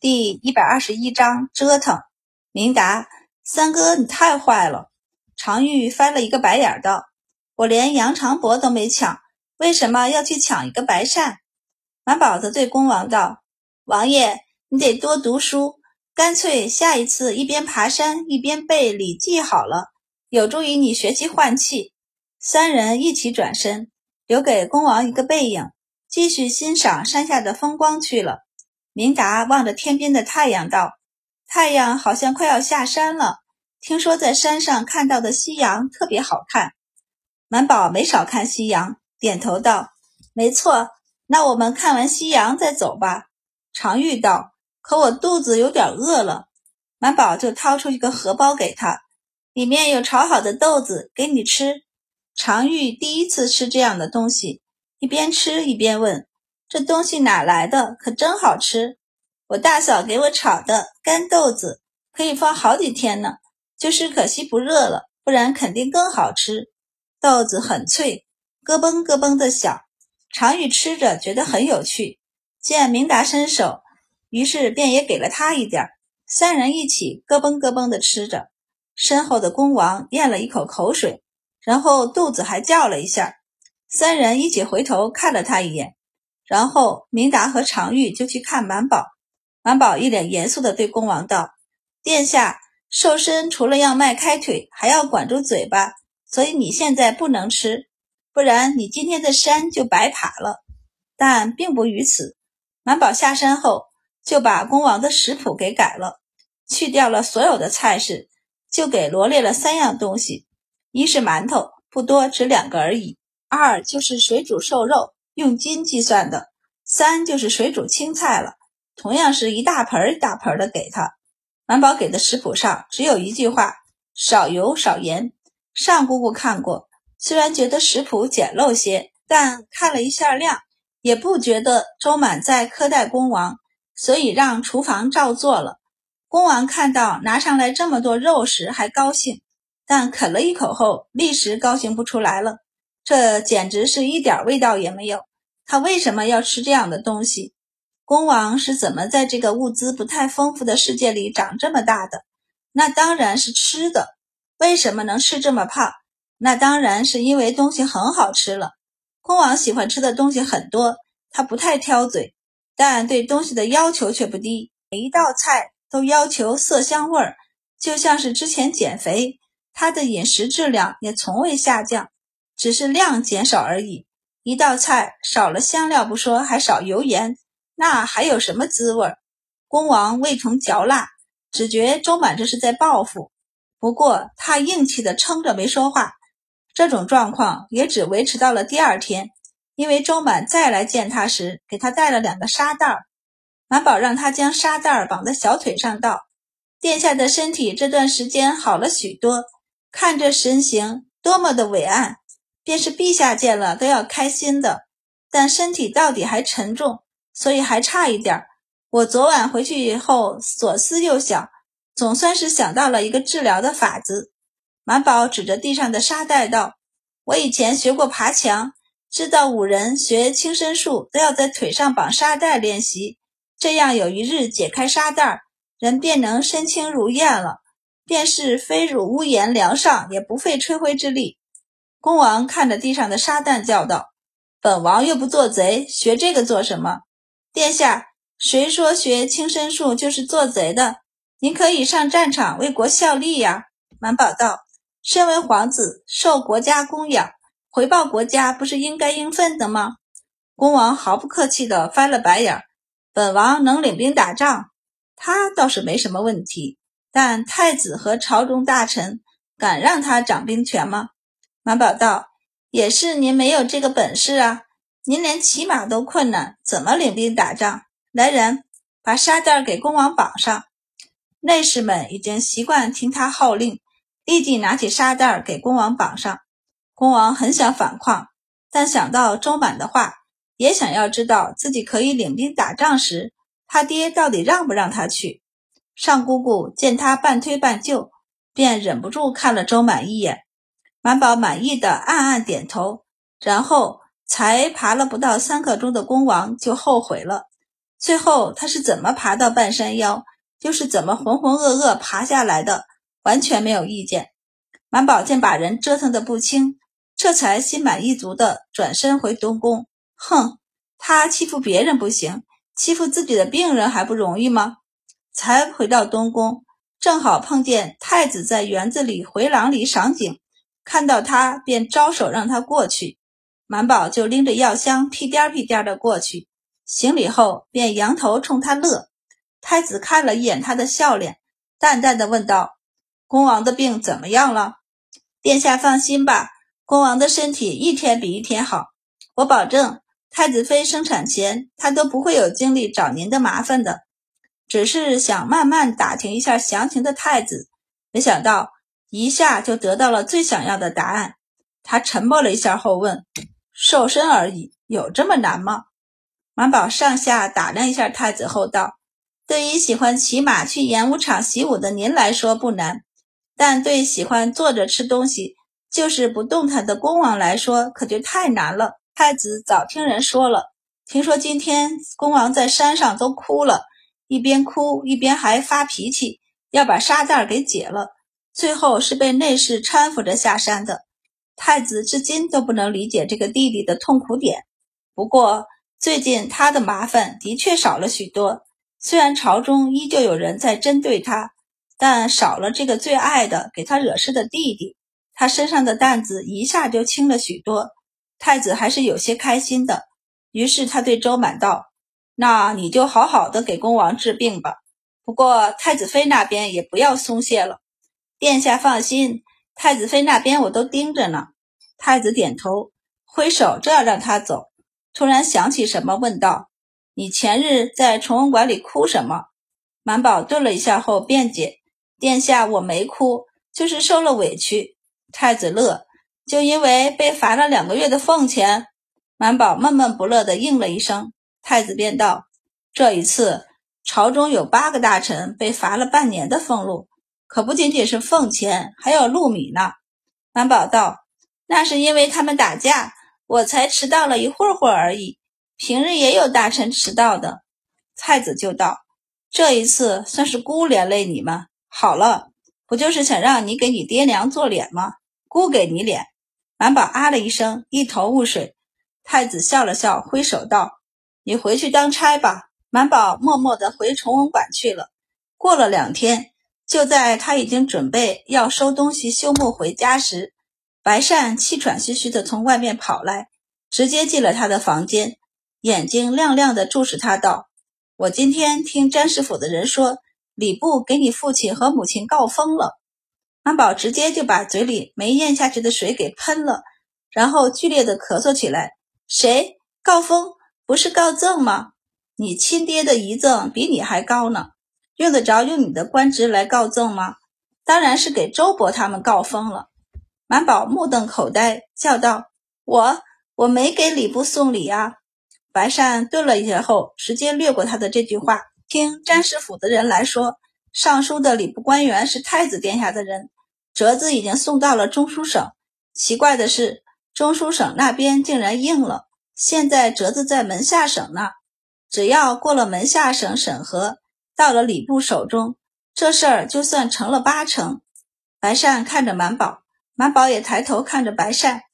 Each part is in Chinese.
第一百二十一章折腾。明达，三哥，你太坏了！常玉翻了一个白眼，道：“我连杨长伯都没抢，为什么要去抢一个白扇？”满宝则对恭王道：“王爷，你得多读书，干脆下一次一边爬山一边背《礼记》好了，有助于你学习换气。”三人一起转身，留给恭王一个背影，继续欣赏山下的风光去了。明达望着天边的太阳道：“太阳好像快要下山了。听说在山上看到的夕阳特别好看。”满宝没少看夕阳，点头道：“没错，那我们看完夕阳再走吧。”常玉道：“可我肚子有点饿了。”满宝就掏出一个荷包给他，里面有炒好的豆子，给你吃。常玉第一次吃这样的东西，一边吃一边问。这东西哪来的？可真好吃！我大嫂给我炒的干豆子，可以放好几天呢。就是可惜不热了，不然肯定更好吃。豆子很脆，咯嘣咯嘣的响。常玉吃着觉得很有趣，见明达伸手，于是便也给了他一点。三人一起咯嘣咯嘣地吃着。身后的恭王咽了一口口水，然后肚子还叫了一下。三人一起回头看了他一眼。然后明达和常玉就去看满宝，满宝一脸严肃地对恭王道：“殿下瘦身除了要迈开腿，还要管住嘴巴，所以你现在不能吃，不然你今天的山就白爬了。”但并不于此，满宝下山后就把恭王的食谱给改了，去掉了所有的菜式，就给罗列了三样东西：一是馒头，不多，只两个而已；二就是水煮瘦肉。用斤计算的，三就是水煮青菜了，同样是一大盆一大盆的给他。满宝给的食谱上只有一句话：少油少盐。尚姑姑看过，虽然觉得食谱简陋些，但看了一下量，也不觉得周满在苛待恭王，所以让厨房照做了。恭王看到拿上来这么多肉食，还高兴，但啃了一口后，立时高兴不出来了。这简直是一点味道也没有。他为什么要吃这样的东西？恭王是怎么在这个物资不太丰富的世界里长这么大的？那当然是吃的。为什么能吃这么胖？那当然是因为东西很好吃了。恭王喜欢吃的东西很多，他不太挑嘴，但对东西的要求却不低。每一道菜都要求色香味儿，就像是之前减肥，他的饮食质量也从未下降，只是量减少而已。一道菜少了香料不说，还少油盐，那还有什么滋味？恭王味同嚼蜡，只觉周满这是在报复。不过他硬气的撑着没说话。这种状况也只维持到了第二天，因为周满再来见他时，给他带了两个沙袋儿。满宝让他将沙袋儿绑在小腿上，道：“殿下的身体这段时间好了许多，看这神形多么的伟岸。”便是陛下见了都要开心的，但身体到底还沉重，所以还差一点儿。我昨晚回去以后左思右想，总算是想到了一个治疗的法子。满宝指着地上的沙袋道：“我以前学过爬墙，知道武人学轻身术都要在腿上绑沙袋练习，这样有一日解开沙袋，人便能身轻如燕了。便是飞入屋檐梁上，也不费吹灰之力。”恭王看着地上的沙蛋，叫道：“本王又不做贼，学这个做什么？殿下，谁说学轻身术就是做贼的？您可以上战场为国效力呀！”满宝道：“身为皇子，受国家供养，回报国家不是应该应分的吗？”恭王毫不客气地翻了白眼：“本王能领兵打仗，他倒是没什么问题，但太子和朝中大臣敢让他掌兵权吗？”满宝道：“也是您没有这个本事啊！您连骑马都困难，怎么领兵打仗？”来人，把沙袋给恭王绑上。内侍们已经习惯听他号令，立即拿起沙袋给恭王绑上。恭王很想反抗，但想到周满的话，也想要知道自己可以领兵打仗时，他爹到底让不让他去。尚姑姑见他半推半就，便忍不住看了周满一眼。满宝满意的暗暗点头，然后才爬了不到三刻钟的恭王就后悔了，最后他是怎么爬到半山腰，又是怎么浑浑噩噩爬下来的，完全没有意见。满宝见把人折腾得不轻，这才心满意足地转身回东宫。哼，他欺负别人不行，欺负自己的病人还不容易吗？才回到东宫，正好碰见太子在园子里回廊里赏景，看到他便招手让他过去。满宝就拎着药箱屁颠屁颠的过去，行礼后便扬头冲他乐。太子看了一眼他的笑脸，淡淡的问道：“恭王的病怎么样了？”殿下放心吧，恭王的身体一天比一天好，我保证，太子妃生产前他都不会有精力找您的麻烦的。只是想慢慢打听一下详情的太子，没想到一下就得到了最想要的答案。他沉默了一下后问。瘦身而已，有这么难吗？满宝上下打量一下太子后道：“对于喜欢骑马去演武场习武的您来说不难，但对喜欢坐着吃东西就是不动弹的公王来说可就太难了。”太子早听人说了，听说今天公王在山上都哭了，一边哭一边还发脾气，要把沙袋给解了，最后是被内侍搀扶着下山的。太子至今都不能理解这个弟弟的痛苦点。不过最近他的麻烦的确少了许多，虽然朝中依旧有人在针对他，但少了这个最爱的给他惹事的弟弟，他身上的担子一下就轻了许多。太子还是有些开心的。于是他对周满道：“那你就好好的给公王治病吧。不过太子妃那边也不要松懈了。殿下放心。”太子妃那边我都盯着呢。太子点头，挥手正要让他走，突然想起什么，问道：“你前日在崇文馆里哭什么？”满宝顿了一下后辩解：“殿下，我没哭，就是受了委屈。”太子乐，就因为被罚了两个月的俸钱。满宝闷闷不乐地应了一声。太子便道：“这一次，朝中有八个大臣被罚了半年的俸禄。”可不仅仅是奉钱，还有禄米呢。满宝道：“那是因为他们打架，我才迟到了一会儿会儿而已。平日也有大臣迟到的。”太子就道：“这一次算是姑连累你们。好了，不就是想让你给你爹娘做脸吗？姑给你脸。”满宝啊了一声，一头雾水。太子笑了笑，挥手道：“你回去当差吧。”满宝默默地回崇文馆去了。过了两天。就在他已经准备要收东西、休沐回家时，白善气喘吁吁地从外面跑来，直接进了他的房间，眼睛亮亮地注视他，道：“我今天听詹师府的人说，礼部给你父亲和母亲告封了。”安宝直接就把嘴里没咽下去的水给喷了，然后剧烈地咳嗽起来：“谁告封？不是告赠吗？你亲爹的遗赠比你还高呢。”用得着用你的官职来告赠吗？当然是给周伯他们告封了。满宝目瞪口呆，叫道：“我我没给礼部送礼啊！”白善顿了一下后，直接略过他的这句话。听詹师府的人来说，尚书的礼部官员是太子殿下的人，折子已经送到了中书省。奇怪的是，中书省那边竟然应了。现在折子在门下省呢，只要过了门下省审核。到了礼部手中，这事儿就算成了八成。白善看着满宝，满宝也抬头看着白善。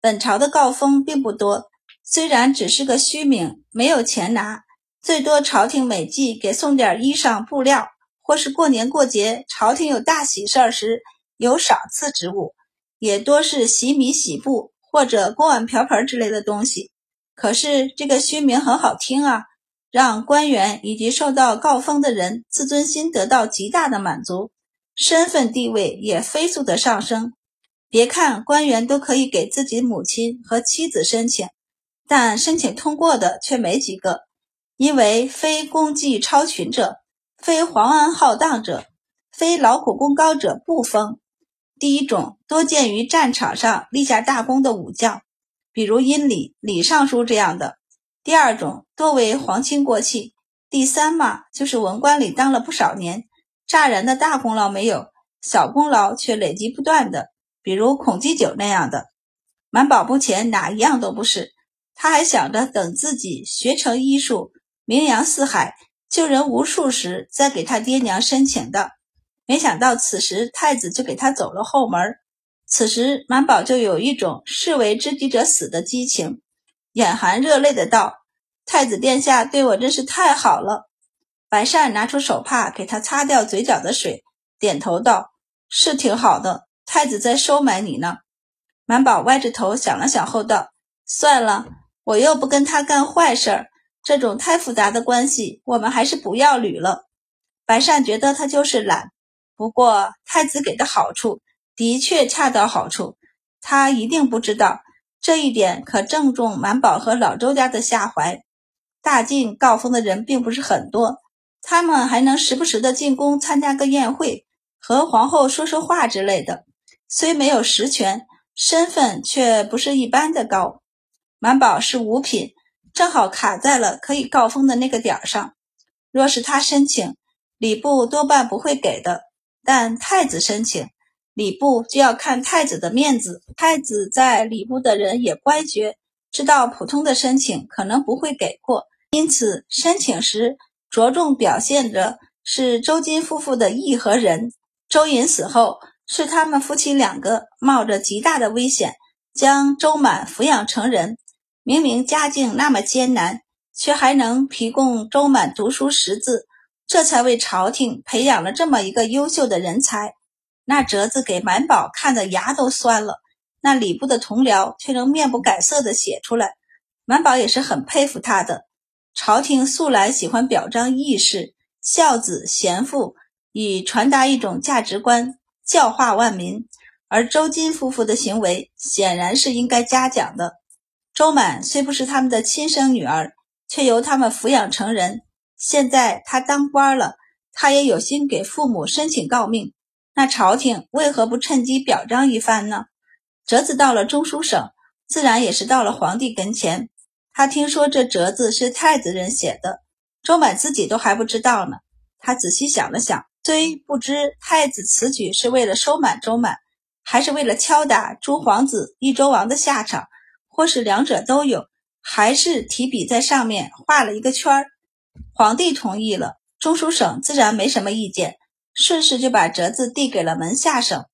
本朝的诰封并不多，虽然只是个虚名，没有钱拿，最多朝廷每季给送点衣裳布料，或是过年过节朝廷有大喜事儿时有赏赐之物，也多是洗米洗布或者锅碗瓢盆之类的东西。可是这个虚名很好听啊。让官员以及受到告封的人自尊心得到极大的满足，身份地位也飞速的上升。别看官员都可以给自己母亲和妻子申请，但申请通过的却没几个，因为非功绩超群者、非皇恩浩荡者、非劳苦功高者不封。第一种多见于战场上立下大功的武将，比如殷礼、李尚书这样的。第二种多为皇亲国戚，第三嘛就是文官里当了不少年，乍然的大功劳没有，小功劳却累积不断的，比如孔基九那样的。满宝不前哪一样都不是，他还想着等自己学成医术，名扬四海、救人无数时，再给他爹娘申请的。没想到此时太子就给他走了后门。此时满宝就有一种士为知己者死的激情，眼含热泪的道：“太子殿下对我真是太好了。”白善拿出手帕给他擦掉嘴角的水，点头道：“是挺好的，太子在收买你呢。”满宝歪着头想了想后道：“算了，我又不跟他干坏事儿，这种太复杂的关系，我们还是不要捋了。”白善觉得他就是懒，不过太子给的好处的确恰到好处，他一定不知道这一点，可正中满宝和老周家的下怀。大晋告封的人并不是很多。他们还能时不时的进宫参加个宴会，和皇后说说话之类的。虽没有实权，身份却不是一般的高。满宝是五品，正好卡在了可以告封的那个点儿上。若是他申请，礼部多半不会给的。但太子申请，礼部就要看太子的面子。太子在礼部的人也乖觉，知道普通的申请可能不会给过，因此申请时。着重表现的是周金夫妇的义和仁。周隐死后，是他们夫妻两个冒着极大的危险将周满抚养成人。明明家境那么艰难，却还能提供周满读书识字，这才为朝廷培养了这么一个优秀的人才。那折子给满宝看的牙都酸了，那礼部的同僚却能面不改色的写出来。满宝也是很佩服他的。朝廷素来喜欢表彰义士、孝子贤妇，以传达一种价值观，教化万民。而周金夫妇的行为显然是应该嘉奖的。周满虽不是他们的亲生女儿，却由他们抚养成人。现在他当官了，他也有心给父母申请诰命。那朝廷为何不趁机表彰一番呢？折子到了中书省，自然也是到了皇帝跟前。他听说这折子是太子人写的，周满自己都还不知道呢。他仔细想了想，虽不知太子此举是为了收买周满，还是为了敲打诸皇子益州王的下场，或是两者都有，还是提笔在上面画了一个圈儿。皇帝同意了，中书省自然没什么意见，顺势就把折子递给了门下省。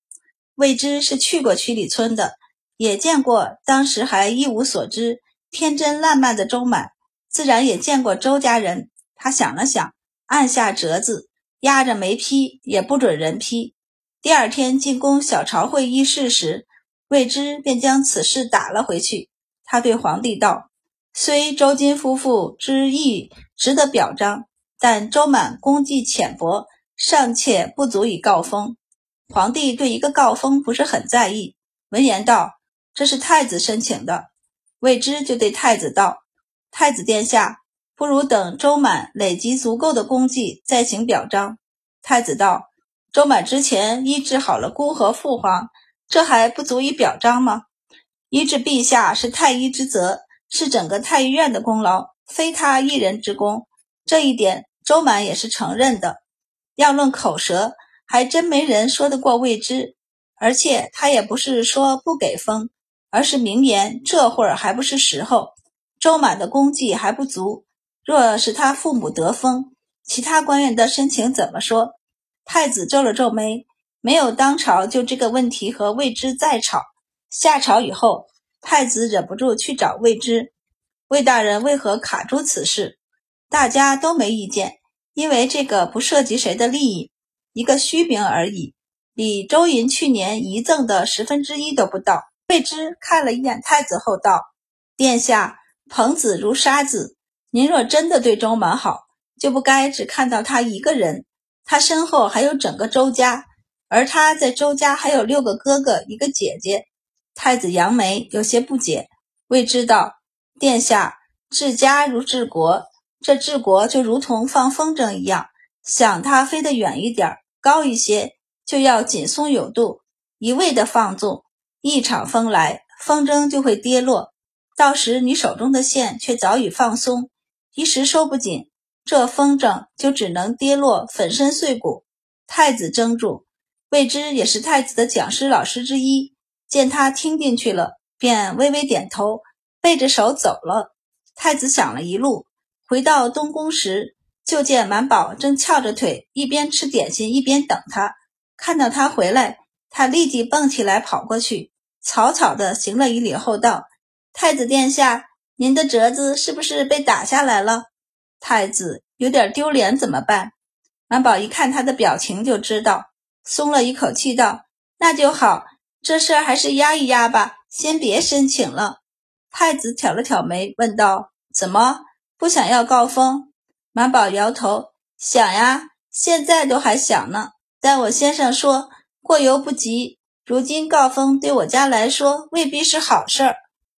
未知是去过曲里村的，也见过，当时还一无所知。天真烂漫的周满自然也见过周家人，他想了想，按下折子，压着没批，也不准人批。第二天进宫小朝会议事时，未知便将此事打了回去。他对皇帝道：“虽周金夫妇之意值得表彰，但周满功绩浅薄，尚且不足以告封。”皇帝对一个告封不是很在意，闻言道：“这是太子申请的。”未知就对太子道：“太子殿下，不如等周满累积足够的功绩再行表彰。”太子道：“周满之前医治好了孤和父皇，这还不足以表彰吗？医治陛下是太医之责，是整个太医院的功劳，非他一人之功。这一点，周满也是承认的。要论口舌，还真没人说得过未知。而且他也不是说不给封。”而是明言，这会儿还不是时候。周满的功绩还不足，若是他父母得封，其他官员的申请怎么说？太子皱了皱眉，没有当朝就这个问题和魏知再吵。下朝以后，太子忍不住去找魏知，魏大人为何卡住此事？大家都没意见，因为这个不涉及谁的利益，一个虚名而已，比周寅去年遗赠的十分之一都不到。魏之看了一眼太子后道：“殿下，朋子如杀子。您若真的对周满好，就不该只看到他一个人。他身后还有整个周家，而他在周家还有六个哥哥，一个姐姐。”太子扬眉，有些不解。魏知道：“殿下治家如治国，这治国就如同放风筝一样，想它飞得远一点、高一些，就要紧松有度，一味的放纵。”一场风来，风筝就会跌落，到时你手中的线却早已放松，一时收不紧，这风筝就只能跌落，粉身碎骨。太子怔住，未知也是太子的讲师老师之一，见他听进去了，便微微点头，背着手走了。太子想了一路，回到东宫时，就见满宝正翘着腿，一边吃点心一边等他。看到他回来，他立即蹦起来跑过去，草草的行了一礼后道：“太子殿下，您的折子是不是被打下来了？”太子有点丢脸，怎么办？满宝一看他的表情就知道，松了一口气道：“那就好，这事儿还是压一压吧，先别申请了。”太子挑了挑眉，问道：“怎么？”不想要告封，满宝摇头，想呀，现在都还想呢。但我先生说过犹不及，如今告封对我家来说未必是好事儿。